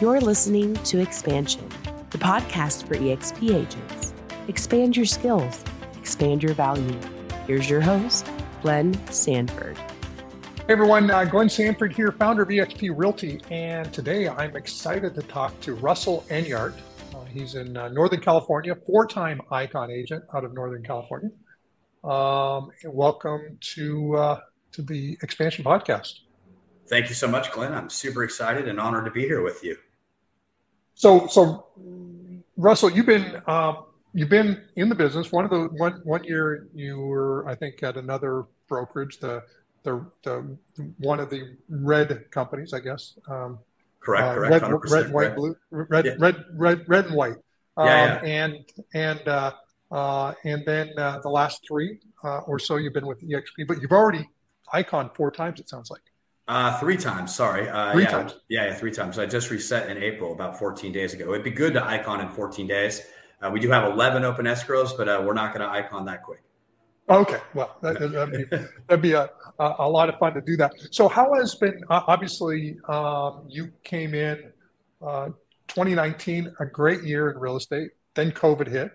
You're listening to Expansion, the podcast for EXP agents. Expand your skills, expand your value. Here's your host, Glenn Sanford. Hey everyone, uh, Glenn Sanford here, founder of EXP Realty, and today I'm excited to talk to Russell Enyart. Uh, he's in uh, Northern California, four-time Icon agent out of Northern California. Um, welcome to uh, to the Expansion Podcast. Thank you so much, Glenn. I'm super excited and honored to be here with you. So, so Russell, you've been um, you've been in the business. One of the one one year you were, I think, at another brokerage, the the, the one of the red companies, I guess. Um, correct, uh, correct. Red, red, white, red. blue, red, yeah. red, red, red, and white. Um, yeah, yeah. And and uh, uh, and then uh, the last three uh, or so you've been with EXP, but you've already icon four times. It sounds like. Uh, three times. Sorry. Uh, three yeah, times. Yeah, yeah, three times. I just reset in April about 14 days ago. It'd be good to icon in 14 days. Uh, we do have 11 open escrows, but uh, we're not going to icon that quick. Okay. Well, that, would be, that'd be a, a, lot of fun to do that. So, how has been, uh, obviously, um, you came in uh, 2019, a great year in real estate. Then COVID hit.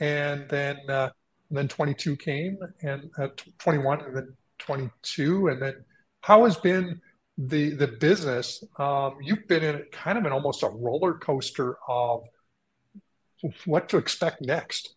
And then, and then 22 came and 21 and then 22. And then how has been the the business? Um, you've been in kind of an almost a roller coaster of what to expect next.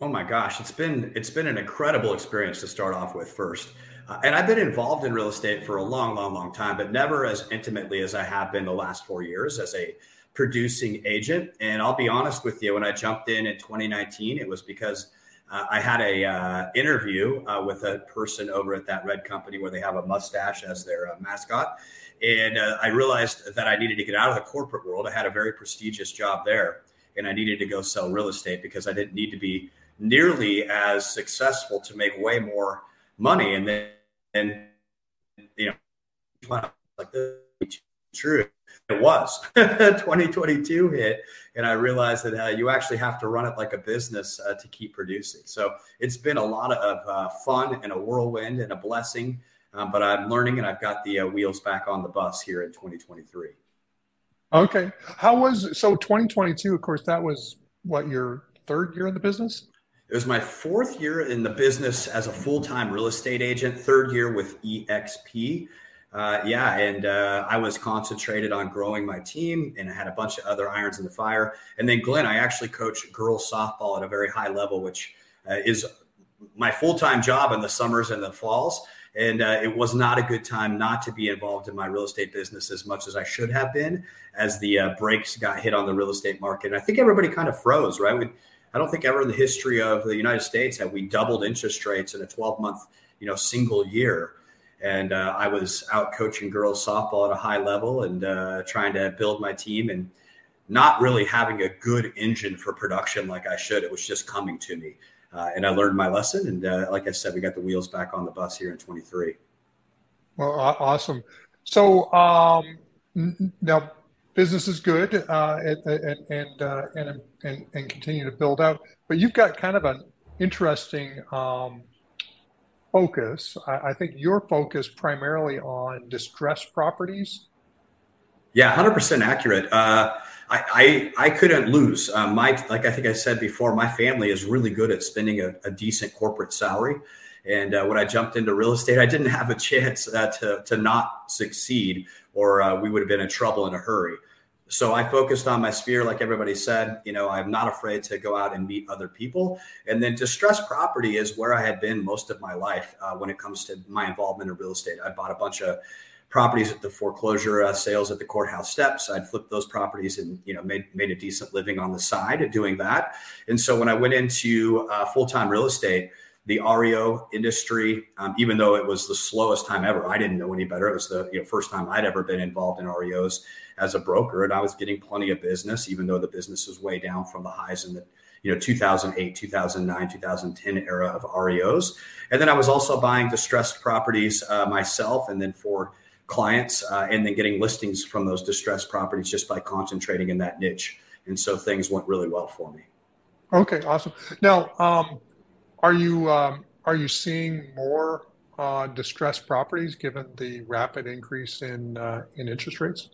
Oh my gosh, it's been it's been an incredible experience to start off with first. Uh, and I've been involved in real estate for a long, long, long time, but never as intimately as I have been the last four years as a producing agent. And I'll be honest with you, when I jumped in in 2019, it was because uh, I had a uh, interview uh, with a person over at that red company where they have a mustache as their uh, mascot, and uh, I realized that I needed to get out of the corporate world. I had a very prestigious job there, and I needed to go sell real estate because I didn't need to be nearly as successful to make way more money. And then, and you know, like this true. It was. 2022 hit and i realized that uh, you actually have to run it like a business uh, to keep producing. So it's been a lot of uh, fun and a whirlwind and a blessing um, but i'm learning and i've got the uh, wheels back on the bus here in 2023 okay. How was so 2022 of course that was what your third year in the business? It was my fourth year in the business as a full-time real estate agent third year with exp uh, yeah, and uh, I was concentrated on growing my team, and I had a bunch of other irons in the fire. And then Glenn, I actually coach girls softball at a very high level, which uh, is my full time job in the summers and the falls. And uh, it was not a good time not to be involved in my real estate business as much as I should have been, as the uh, brakes got hit on the real estate market. And I think everybody kind of froze, right? We, I don't think ever in the history of the United States have we doubled interest rates in a 12 month, you know, single year and uh, I was out coaching girls softball at a high level and uh, trying to build my team and not really having a good engine for production like I should. It was just coming to me, uh, and I learned my lesson. And uh, like I said, we got the wheels back on the bus here in 23. Well, awesome. So um, now business is good uh, and and, uh, and and and continue to build out, but you've got kind of an interesting. Um, focus. I, I think your focus primarily on distressed properties. Yeah, hundred percent accurate. Uh, I, I, I couldn't lose. Uh, my like I think I said before, my family is really good at spending a, a decent corporate salary. And uh, when I jumped into real estate, I didn't have a chance uh, to to not succeed, or uh, we would have been in trouble in a hurry so I focused on my sphere, like everybody said. You know, I'm not afraid to go out and meet other people. And then distressed property is where I had been most of my life uh, when it comes to my involvement in real estate. I bought a bunch of properties at the foreclosure uh, sales at the courthouse steps. I'd flipped those properties and you know made made a decent living on the side doing that. And so when I went into uh, full time real estate the REO industry, um, even though it was the slowest time ever. I didn't know any better. It was the you know, first time I'd ever been involved in REOs as a broker, and I was getting plenty of business, even though the business was way down from the highs in the you know 2008, 2009, 2010 era of REOs. And then I was also buying distressed properties uh, myself, and then for clients, uh, and then getting listings from those distressed properties just by concentrating in that niche. And so things went really well for me. Okay, awesome. Now, um, are you um, are you seeing more uh, distressed properties given the rapid increase in uh, in interest rates?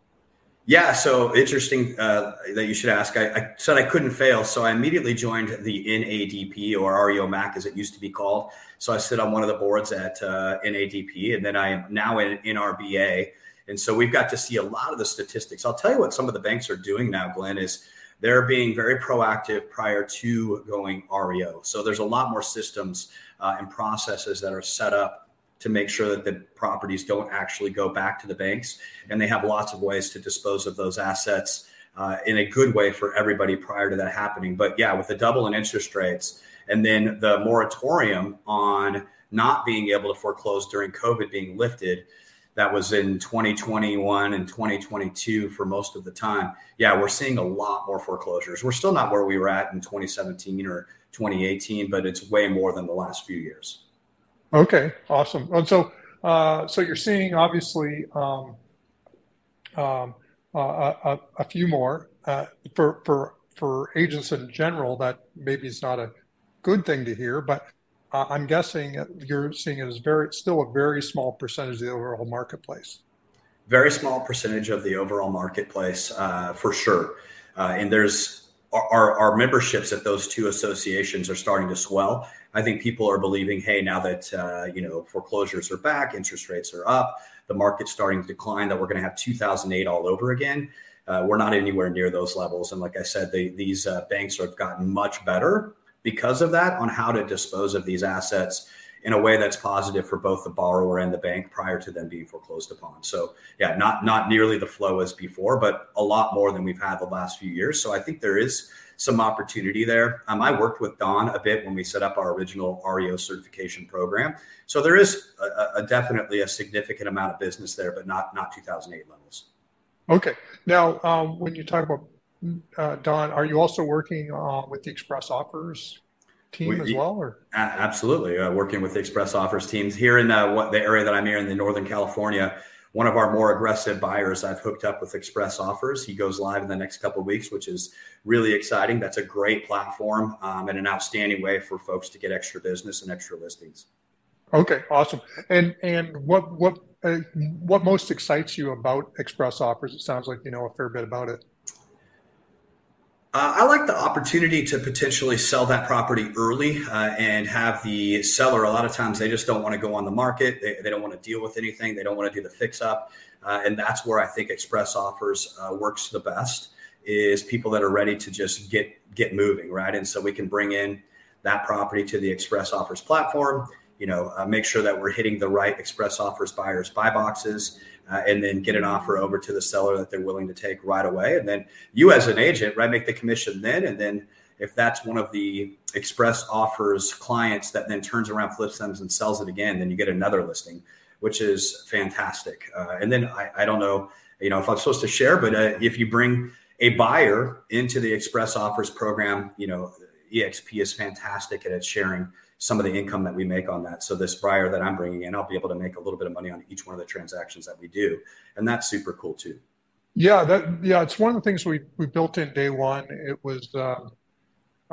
Yeah, so interesting uh, that you should ask. I, I, said I couldn't fail, so I immediately joined the NADP or REO MAC as it used to be called. So I sit on one of the boards at uh, NADP, and then I am now in NRBA. And so we've got to see a lot of the statistics. I'll tell you what some of the banks are doing now, Glenn, is they're being very proactive prior to going REO. So there's a lot more systems uh, and processes that are set up to make sure that the properties don't actually go back to the banks. And they have lots of ways to dispose of those assets uh, in a good way for everybody prior to that happening. But yeah, with the double in interest rates and then the moratorium on not being able to foreclose during COVID being lifted, that was in 2021 and 2022 for most of the time. Yeah, we're seeing a lot more foreclosures. We're still not where we were at in 2017 or 2018, but it's way more than the last few years. Okay, awesome. And so, uh, so you're seeing obviously um, um, uh, a, a, few more uh, for for for agents in general. That maybe is not a good thing to hear, but uh, I'm guessing you're seeing it as very still a very small percentage of the overall marketplace. Very small percentage of the overall marketplace, uh, for sure. Uh, and there's our, our memberships at those two associations are starting to swell I think people are believing, hey, now that uh, you know foreclosures are back, interest rates are up, the market's starting to decline, that we're going to have 2008 all over again. Uh, we're not anywhere near those levels, and like I said, they, these uh, banks have gotten much better because of that on how to dispose of these assets in a way that's positive for both the borrower and the bank prior to them being foreclosed upon. So yeah, not not nearly the flow as before, but a lot more than we've had the last few years. So I think there is some opportunity there. Um, I worked with Don a bit when we set up our original REO certification program. So there is a, a definitely a significant amount of business there, but not not 2008 levels. Okay. Now, um, when you talk about uh, Don, are you also working uh, with the Express Offers team we, as well? Or absolutely, uh, working with the Express Offers teams here in uh, what the area that I'm here in the Northern California one of our more aggressive buyers I've hooked up with Express Offers. He goes live in the next couple weeks, which is really exciting. That's a great platform um, and an outstanding way for folks to get extra business and extra listings. Okay, awesome. And and what what uh, what most excites you about Express Offers? It sounds like you know a fair bit about it. Uh, I like the opportunity to potentially sell that property early uh, and have the seller. A lot of times they just don't want to go on the market. They, they don't want to deal with anything. They don't want to do the fix up. Uh, and that's where I think Express Offers uh, works the best is people that are ready to just get get moving, right? And so we can bring in that property to the Express Offers platform. You know, uh, make sure that we're hitting the right Express Offers buyers buy boxes uh, and then get an offer over to the seller that they're willing to take right away. And then you, as an agent, right, make the commission then. And then if that's one of the express offers clients that then turns around, flips them, and sells it again, then you get another listing, which is fantastic. Uh, and then I, I, don't know, you know, if I'm supposed to share, but uh, if you bring a buyer into the express offers program, you know, EXP is fantastic at its sharing some of the income that we make on that. So this buyer that I'm bringing in, I'll be able to make a little bit of money on each one of the transactions that we do, and that's super cool too. Yeah, that yeah, it's one of the things we we built in day one. It was um,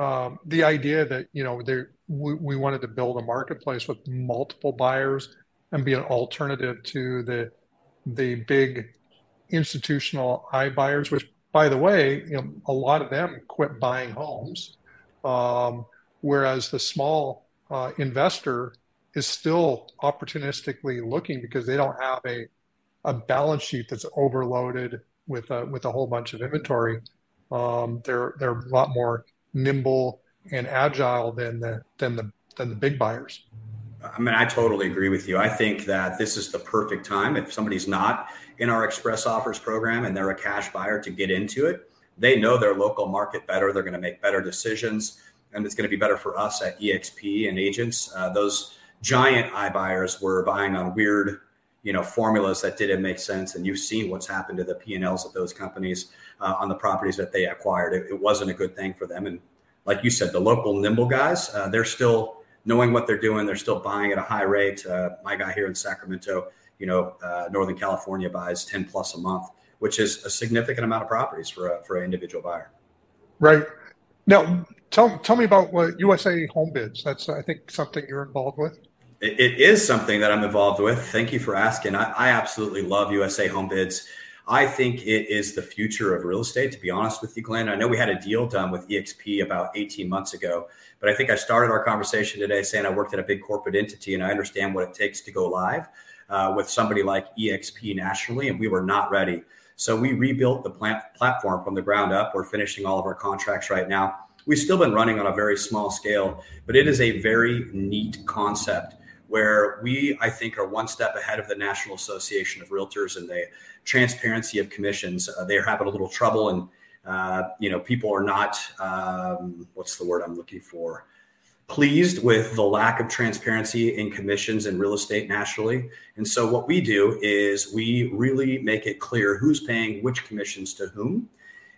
um, the idea that you know there we, we wanted to build a marketplace with multiple buyers and be an alternative to the the big institutional iBuyers, which by the way, you know, a lot of them quit buying homes, um, whereas the small uh, investor is still opportunistically looking because they don't have a a balance sheet that's overloaded with a with a whole bunch of inventory. Um, they're they're a lot more nimble and agile than the than the than the big buyers. I mean, I totally agree with you. I think that this is the perfect time if somebody's not in our express offers program and they're a cash buyer to get into it. They know their local market better. They're going to make better decisions and it's going to be better for us at EXP and agents. Uh, those giant iBuyers were buying on weird, you know, formulas that didn't make sense, and you've seen what's happened to the P and Ls of those companies uh, on the properties that they acquired. It, it, wasn't a good thing for them, and like you said, the local nimble guys, uh, they're still knowing what they're doing. They're still buying at a high rate. Uh, my guy here in Sacramento, you know, uh, Northern California buys ten plus a month, which is a significant amount of properties for a, for an individual buyer. Right. Now, tell tell me about what USA Home Bids. That's I think something you're involved with. it, it is something that I'm involved with. Thank you for asking. I, I absolutely love USA Home Bids. I think it is the future of real estate, to be honest with you, Glenn. I know we had a deal done with EXP about 18 months ago, but I think I started our conversation today saying I worked at a big corporate entity and I understand what it takes to go live uh, with somebody like EXP nationally, and we were not ready. So we rebuilt the plant platform from the ground up. We're finishing all of our contracts right now. We've still been running on a very small scale, but it is a very neat concept where we, I think, are one step ahead of the National Association of Realtors and the transparency of commissions. Uh, they're having a little trouble, and uh, you know, people are not um, what's the word I'm looking for pleased with the lack of transparency in commissions in real estate nationally. And so, what we do is we really make it clear who's paying which commissions to whom.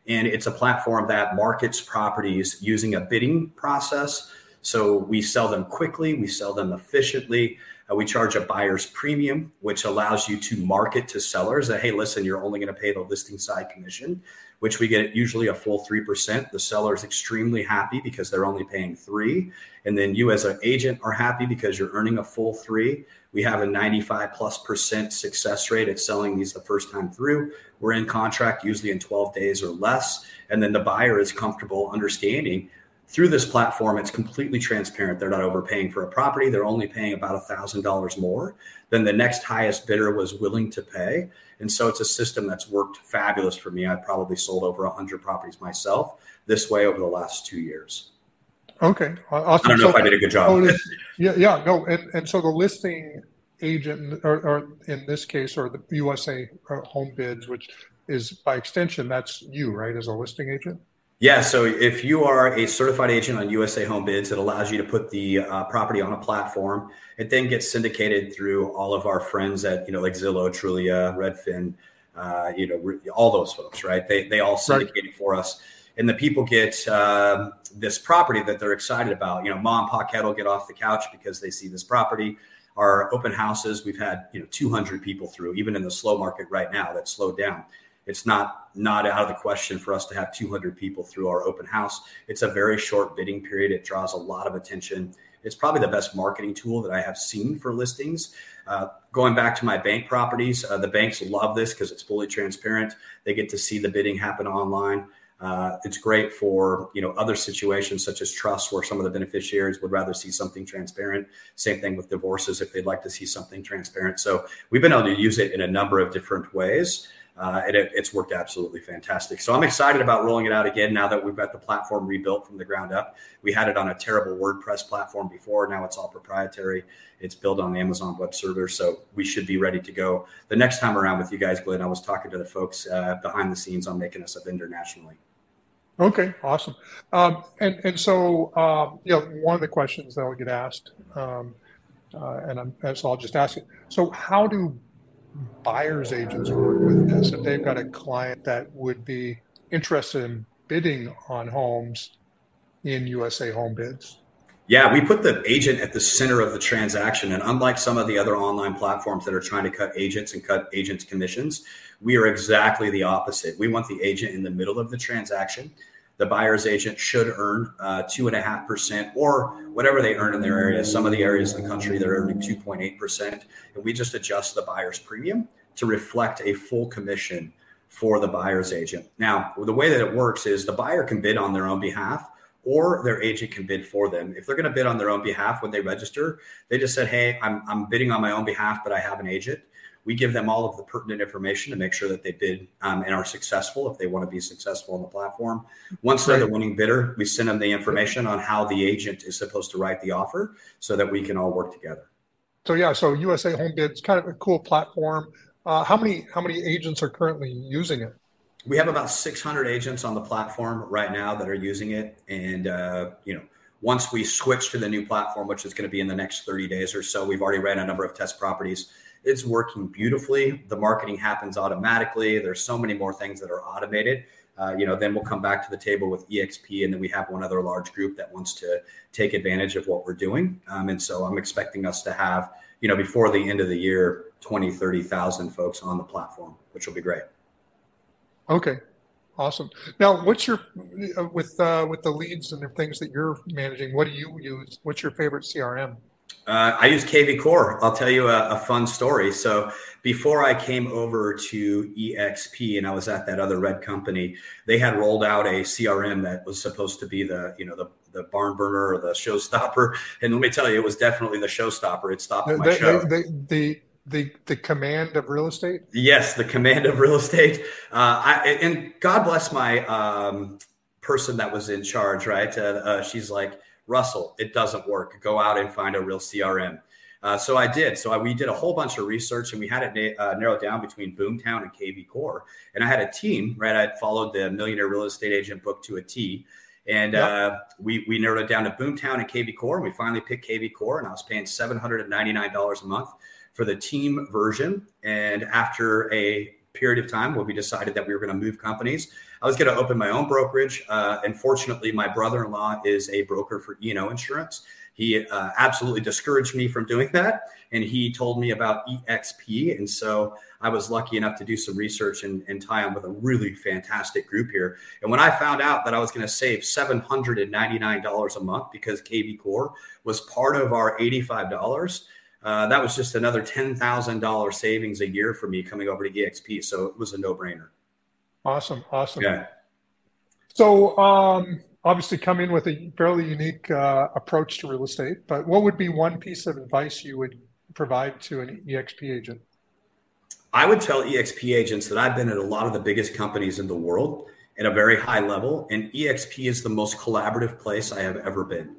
And it's a platform that markets properties using a bidding process so we sell them quickly, we sell them efficiently. Uh, we charge a buyer's premium, which allows you to market to sellers that, hey, listen, you're only going to pay the listing side commission, which we get usually a full 3%. The seller is extremely happy because they're only paying three. And then you as an agent are happy because you're earning a full three. We have a 95 plus percent success rate at selling these the first time through. We're in contract usually in 12 days or less. And then the buyer is comfortable understanding through this platform, it's completely transparent. They're not overpaying for a property. They're only paying about $1,000 more than the next highest bidder was willing to pay. And so it's a system that's worked fabulous for me. I've probably sold over 100 properties myself this way over the last two years. Okay. Awesome. I don't know so, if I did a good job. Oh, yeah, yeah, no. And, and so the listing agent, or, or in this case, or the USA uh, Home Bids, which is by extension, that's you, right, as a listing agent? Yeah, so if you are a certified agent on USA Home Bids, it allows you to put the uh, property on a platform. It then gets syndicated through all of our friends at you know like Zillow, Trulia, Redfin, uh, you know all those folks, right? They they all syndicate right. it for us, and the people get um, this property that they're excited about. You know, mom and pop kettle get off the couch because they see this property. Our open houses, we've had you know 200 people through, even in the slow market right now that slowed down it's not not out of the question for us to have 200 people through our open house. It's a very short bidding period. It draws a lot of attention. It's probably the best marketing tool that I have seen for listings. Uh, going back to my bank properties, uh, the banks love this because it's fully transparent. They get to see the bidding happen online. Uh, it's great for you know other situations such as trusts where some of the beneficiaries would rather see something transparent. Same thing with divorces if they'd like to see something transparent. So we've been able to use it in a number of different ways uh, and it, it's worked absolutely fantastic. So I'm excited about rolling it out again now that we've got the platform rebuilt from the ground up. We had it on a terrible WordPress platform before. Now it's all proprietary. It's built on Amazon Web Server, so we should be ready to go the next time around with you guys, Glenn. I was talking to the folks uh, behind the scenes on making us a vendor nationally. Okay, awesome. Um, and and so um, you know one of the questions that will get asked, um, uh, and I'm, so I'll just ask it. So how do buyer's agents work with this if they've got a client that would be interested in bidding on homes in USA Home Bids? Yeah, we put the agent at the center of the transaction. And unlike some of the other online platforms that are trying to cut agents and cut agents' commissions, we are exactly the opposite. We want the agent in the middle of the transaction the buyer's agent should earn uh, two and a half percent or whatever they earn in their area. Some of the areas in the country they're earning 2.8 percent, and we just adjust the buyer's premium to reflect a full commission for the buyer's agent. Now, the way that it works is the buyer can bid on their own behalf or their agent can bid for them. If they're going to bid on their own behalf when they register, they just said, Hey, I'm, I'm bidding on my own behalf, but I have an agent we give them all of the pertinent information to make sure that they bid um, and are successful if they want to be successful on the platform. Once they're the winning bidder, we send them the information on how the agent is supposed to write the offer so that we can all work together. So yeah, so USA Home Bids kind of a cool platform. Uh, how many how many agents are currently using it? We have about 600 agents on the platform right now that are using it, and uh, you know once we switch to the new platform, which is going to be in the next 30 days or so, we've already ran a number of test properties it's working beautifully. The marketing happens automatically. There's so many more things that are automated. Uh, you know, then we'll come back to the table with EXP, and then we have one other large group that wants to take advantage of what we're doing. Um, and so I'm expecting us to have, you know, before the end of the year, 20, 30,000 folks on the platform, which will be great. Okay, awesome. Now, what's your with uh, with the leads and the things that you're managing? What do you use? What's your favorite CRM? Uh, I use KV Core. I'll tell you a, a, fun story. So before I came over to EXP and I was at that other red company, they had rolled out a CRM that was supposed to be the you know the the barn burner or the showstopper. And let me tell you, it was definitely the showstopper. It stopped my the, show. The, the, the, the command of real estate? Yes, the command of real estate. Uh, I, and God bless my um, person that was in charge, right? Uh, uh, she's like, Russell, it doesn't work. Go out and find a real CRM. Uh, so I did. So I, we did a whole bunch of research and we had it na- uh, narrowed down between Boomtown and KV Core. And I had a team, right? I followed the Millionaire Real Estate Agent book to a T. And yep. uh, we, we narrowed it down to Boomtown and KV Core. And we finally picked KV Core. And I was paying $799 a month for the team version. And after a period of time where we decided that we were going to move companies, I was going to open my own brokerage. Uh, and fortunately, my brother in law is a broker for E&O insurance. He uh, absolutely discouraged me from doing that. And he told me about EXP. And so I was lucky enough to do some research and, and tie on with a really fantastic group here. And when I found out that I was going to save $799 a month because KV Core was part of our $85, uh, that was just another $10,000 savings a year for me coming over to EXP. So it was a no brainer. Awesome. Awesome. Yeah. So, um, obviously, come in with a fairly unique uh, approach to real estate, but what would be one piece of advice you would provide to an EXP agent? I would tell EXP agents that I've been at a lot of the biggest companies in the world at a very high level, and EXP is the most collaborative place I have ever been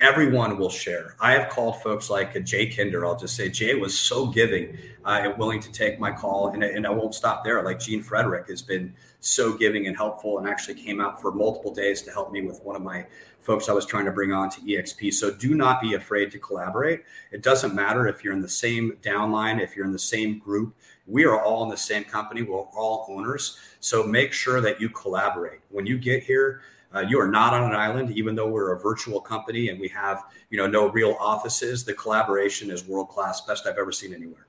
everyone will share. I have called folks like Jay Kinder. I'll just say Jay was so giving uh, and willing to take my call, and, and I won't stop there. Like Gene Frederick has been so giving and helpful, and actually came out for multiple days to help me with one of my folks I was trying to bring on to EXP. So do not be afraid to collaborate. It doesn't matter if you're in the same downline, if you're in the same group. We are all in the same company. We're all owners. So make sure that you collaborate. When you get here, uh, you are not on an island, even though we're a virtual company and we have, you know, no real offices. The collaboration is world class, best I've ever seen anywhere.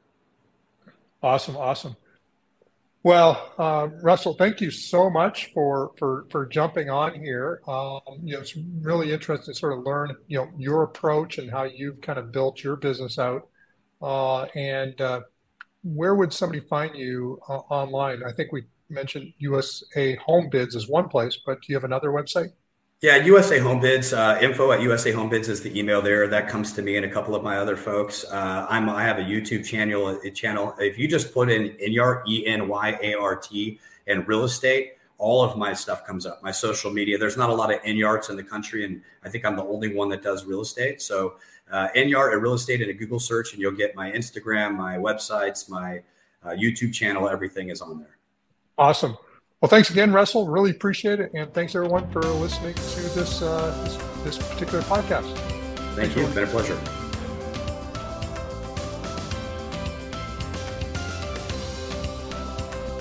Awesome, awesome. Well, uh, Russell, thank you so much for for for jumping on here. Um, you know, it's really interesting to sort of learn, you know, your approach and how you've kind of built your business out. Uh, and uh, where would somebody find you uh, online? I think we mentioned USA Home Bids is one place, but do you have another website? Yeah, USA Home Bids. Uh, info at USA Home Bids is the email there. That comes to me and a couple of my other folks. Uh, I'm I have a YouTube channel. Channel. If you just put in Enyart E N Y A R T and real estate, all of my stuff comes up. My social media. There's not a lot of Enyarts in the country, and I think I'm the only one that does real estate. So uh, and real estate in a Google search, and you'll get my Instagram, my websites, my uh, YouTube channel. Everything is on there. Awesome. Well, thanks again, Russell. Really appreciate it, and thanks everyone for listening to this uh, this, this, particular podcast. Thank thanks you. It's been a pleasure.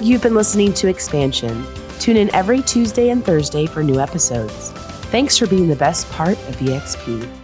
You've been listening to Expansion. Tune in every Tuesday and Thursday for new episodes. Thanks for being the best part of EXP.